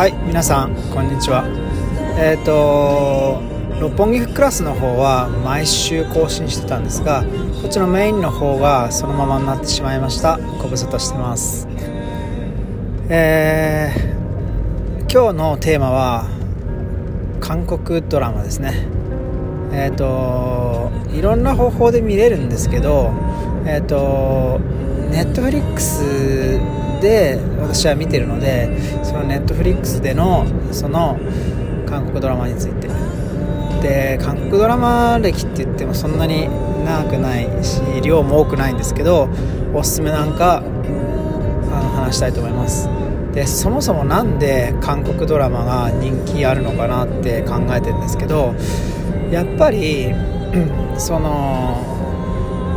はい皆さんこんにちは。えっ、ー、と六本木クラスの方は毎週更新してたんですがこっちのメインの方がそのままになってしまいました。ご無沙汰してます。えー、今日のテーマは韓国ドラマですね。えっ、ー、といろんな方法で見れるんですけどえっ、ー、とネットフリックスで私は見てるのでそのネットフリックスでのその韓国ドラマについて。で韓国ドラマ歴って言ってもそんなに長くないし量も多くないんですけどおすすめなんかあの話したいと思います。でそもそも何で韓国ドラマが人気あるのかなって考えてるんですけどやっぱり その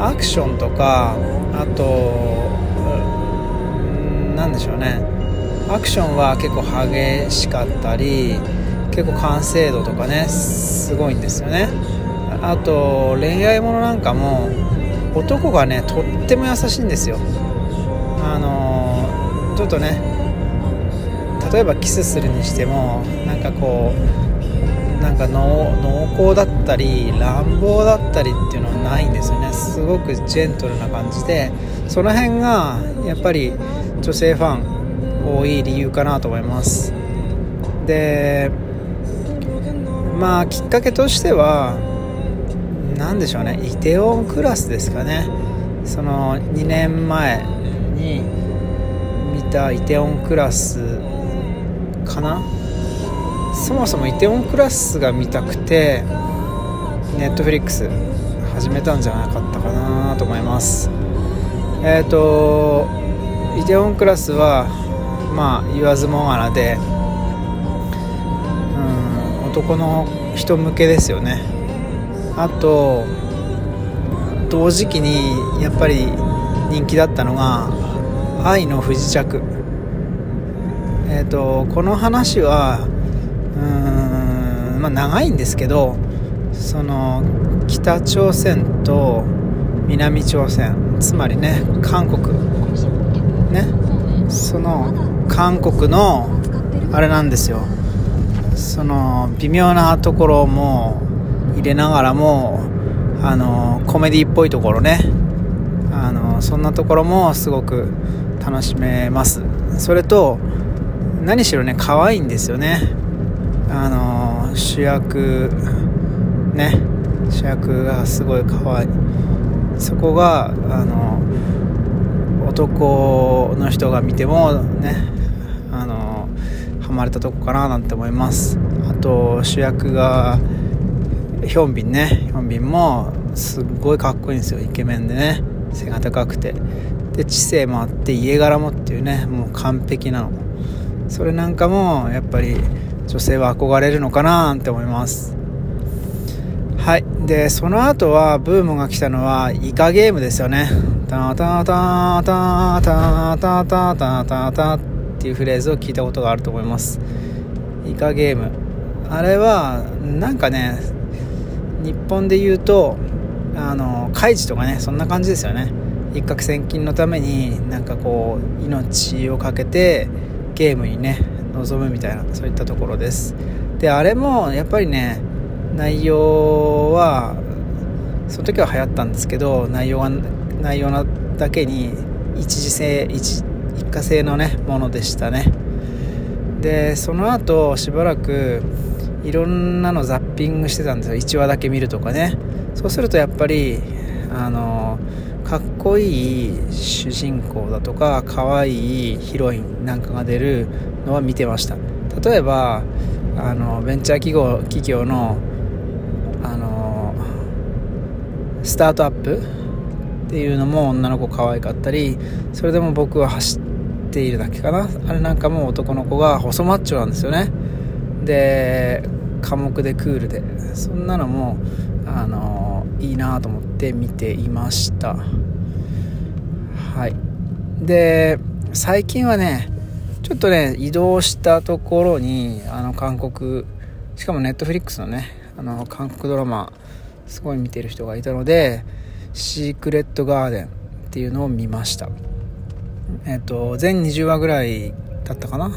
アクションとかあと何でしょうね。アクションは結構激しかったり結構完成度とかねすごいんですよね。あと恋愛ものなんかも男がねとっても優しいんですよ。あのちょっとね例えばキスするにしてもなんかこうなんか濃厚だったり乱暴だったりっていうのはないんですよね。すごくジェントルな感じでその辺がやっぱり女性ファン多い理由かなと思います。でまあきっかけとしては何でしょうね。イテウォンクラスですかね。その2年前に見たイテウォンクラスかな。そもそもイテウォンクラスが見たくてネットフリックス始めたんじゃなかったかなと思います。えっ、ー、とイテウォンクラスはまあ言わずもがなでうん男の人向けですよね。あと同時期にやっぱり人気だったのが「愛の不時着」えっ、ー、とこの話はうんまあ長いんですけどその北朝鮮と南朝鮮つまりね韓国ね。その韓国のあれなんですよ。その微妙なところも入れながらもあのコメディっぽいところね。あのそんなところもすごく楽しめます。それと何しろね可愛いんですよね。あの主役ね。主役がすごい可愛い。そこがあの男の人が見てもねあのハマれたとこかななんて思います。あと主役がヒョンビンね。ヒョンビンもすっごいかっこいいんですよ。イケメンでね。背が高くて。で知性もあって家柄もっていうね。もう完璧なの。それなんかもやっぱり女性は憧れるのかななんて思います。はい。でその後はブームが来たのはイカゲームですよね。タタタタタタタタタタっていうフレーズを聞いたことがあると思います。イカゲーム。あれはなんかね日本で言うとあのカイジとかねそんな感じですよね。一攫千金のためになんかこう命を懸けてゲームにね臨むみたいなそういったところです。であれもやっぱりね内容はその時は流行ったんですけど内容が内容なだけに一時性一一過性のねものでしたね。でその後しばらくいろんなのザッピングしてたんですよ。1話だけ見るとかね。そうするとやっぱりあのかっこいい主人公だとか可愛いヒロインなんかが出るのは見てました。例えばあのベンチャー企業企業のあのスタートアップっていうのも女の子可愛かったりそれでも僕は走っているだけかな。あれなんかも男の子が細マッチョなんですよね。で寡黙でクールで。そんなのもあのいいなと思って見ていました。はい。で最近はねちょっとね移動したところにあの韓国しかもネットフリックスのねあの韓国ドラマすごい見てる人がいたので「シークレット・ガーデン」っていうのを見ました。えっと全20話ぐらいだったかな？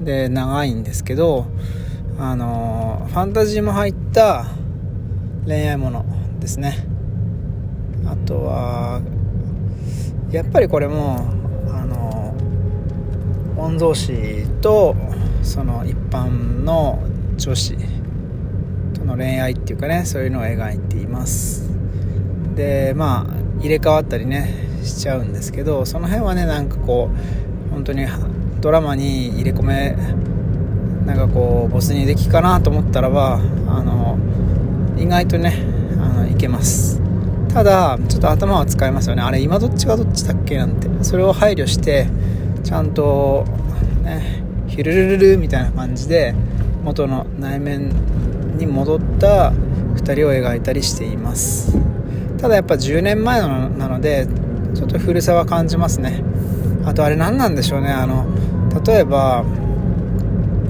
で長いんですけどあのファンタジーも入った恋愛ものですね。あとはやっぱりこれもあの御曹司とその一般の女子の恋愛っていうかねそういうのを描いています。でまあ入れ替わったりねしちゃうんですけどその辺はねなんかこう本当にドラマに入れ込めなんかこうボスにできかなと思ったらばあの意外とねあのいけます。ただちょっと頭は使いますよね。あれ今どっちがどっちだっけなんて。それを配慮してちゃんとねヒュルルルルみたいな感じで元の内面に戻った2人を描いたりしています。ただやっぱ10年前のなのでちょっと古さは感じますね。あとあれ何なんでしょうね。あの例えば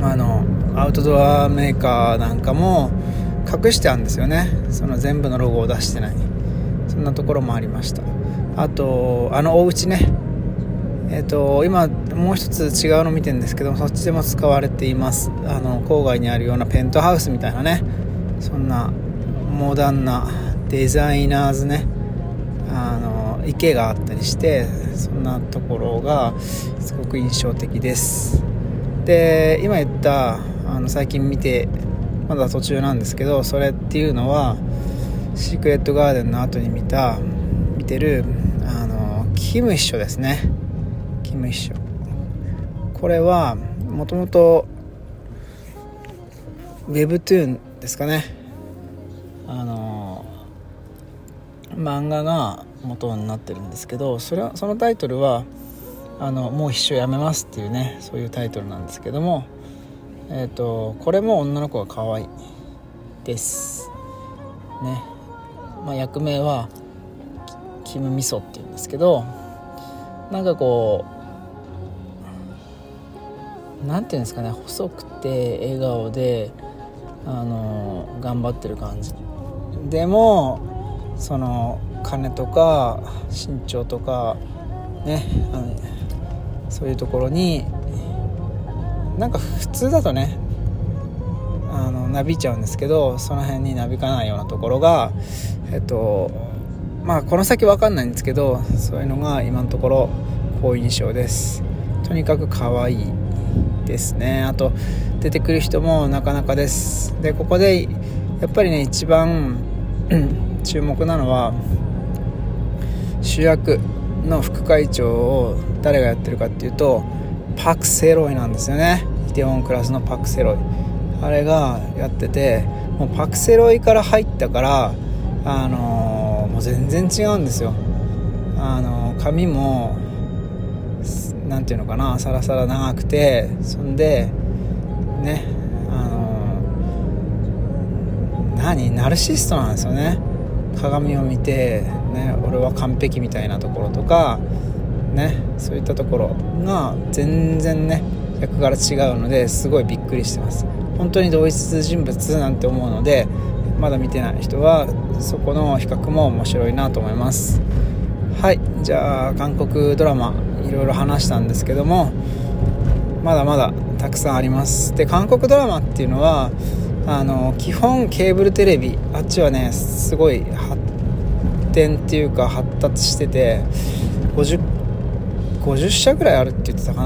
あのアウトドアメーカーなんかも隠してあるんですよね。その全部のロゴを出してない。そんなところもありました。あとあのお家ね。えっ、ー、と今もう一つ違うの見てるんですけどそっちでも使われています。あの郊外にあるようなペントハウスみたいなね。そんなモダンなデザイナーズね。あの池があったりしてそんなところがすごく印象的です。で今言ったあの最近見てまだ途中なんですけどそれっていうのはシークレットガーデンの後に見た見てるあのキム秘書ですね。キム秘書これはもともと Webtoon ですかね。あの漫画が元になってるんですけどそれはそのタイトルはあの「もう秘書やめます」っていうねそういうタイトルなんですけどもえっ、ー、とこれも女の子が可愛いですね。まあ、役名はキム・ミソっていうんですけどなんかこううなんていうんですかね細くて笑顔であの頑張ってる感じ。でもその金とか身長とかねあのそういうところになんか普通だとねあのなびいちゃうんですけどその辺になびかないようなところがえっとまあこの先分かんないんですけどそういうのが今のところ好印象です。とにかく可愛い。ですね。あと出てくる人もなかなかです。でここでやっぱりね一番 注目なのは主役の副会長を誰がやってるかっていうとパク・セロイなんですよね。イテウォンクラスのパク・セロイ。あれがやっててもうパク・セロイから入ったからあのー、もう全然違うんですよ。あのー、髪も何ていうのかなサラサラ長くてそんでねあの、何ナルシストなんですよね。鏡を見て、ね、俺は完璧みたいなところとかねそういったところが全然ね役柄違うのですごいびっくりしてます。本当に同一人物なんて思うのでまだ見てない人はそこの比較も面白いなと思います。はいじゃあ韓国ドラマいろいろ話したんですけどもまだまだたくさんあります。で韓国ドラマっていうのはあの基本ケーブルテレビあっちはねすごい発展っていうか発達してて 50, 50社ぐらいあるって言ってたか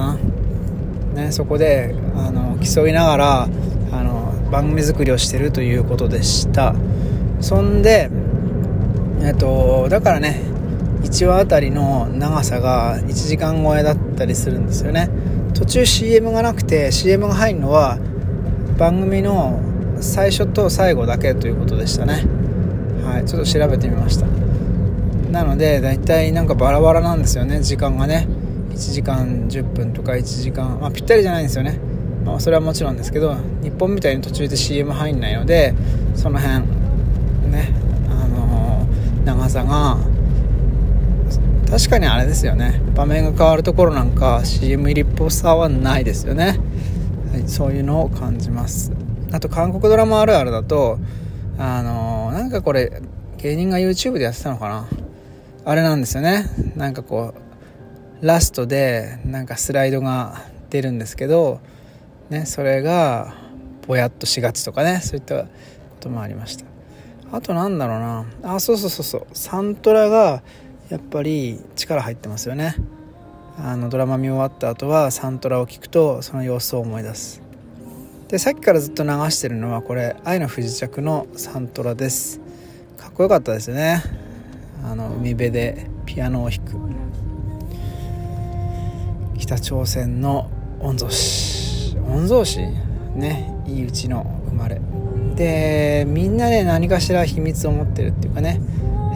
な、ね、そこであの競いながらあの番組作りをしてるということでした。そんでえっとだからね1話あたりの長さが1時間超えだったりするんですよね。途中 CM がなくて CM が入るのは番組の最初と最後だけということでしたね。はいちょっと調べてみました。なので大体なんかバラバラなんですよね時間がね。1時間10分とか1時間まあぴったりじゃないんですよね。まあ、それはもちろんですけど日本みたいに途中で CM 入んないのでその辺ねあのー、長さが確かにあれですよね。場面が変わるところなんか CM 入りっぽさはないですよね、はい、そういうのを感じます。あと韓国ドラマあるあるだとあのー、なんかこれ芸人が YouTube でやってたのかな？あれなんですよね。なんかこうラストでなんかスライドが出るんですけどねそれがぼやっと4月とかねそういったこともありました。あとなんだろうな。あそうそうそうそう。サントラがやっぱり力入ってますよね。あのドラマ見終わった後はサントラを聴くとその様子を思い出す。でさっきからずっと流してるのはこれ「愛の不時着」のサントラです。かっこよかったですね。あの海辺でピアノを弾く。北朝鮮の御曹司。御曹司？ねいいうちの生まれ。でみんなで何かしら秘密を持ってるっていうかね。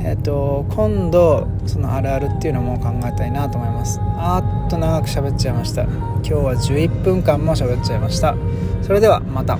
えっ、ー、と今度そのあるあるっていうのも考えたいなと思います。あっと長く喋っちゃいました。今日は11分間も喋っちゃいました。それではまた。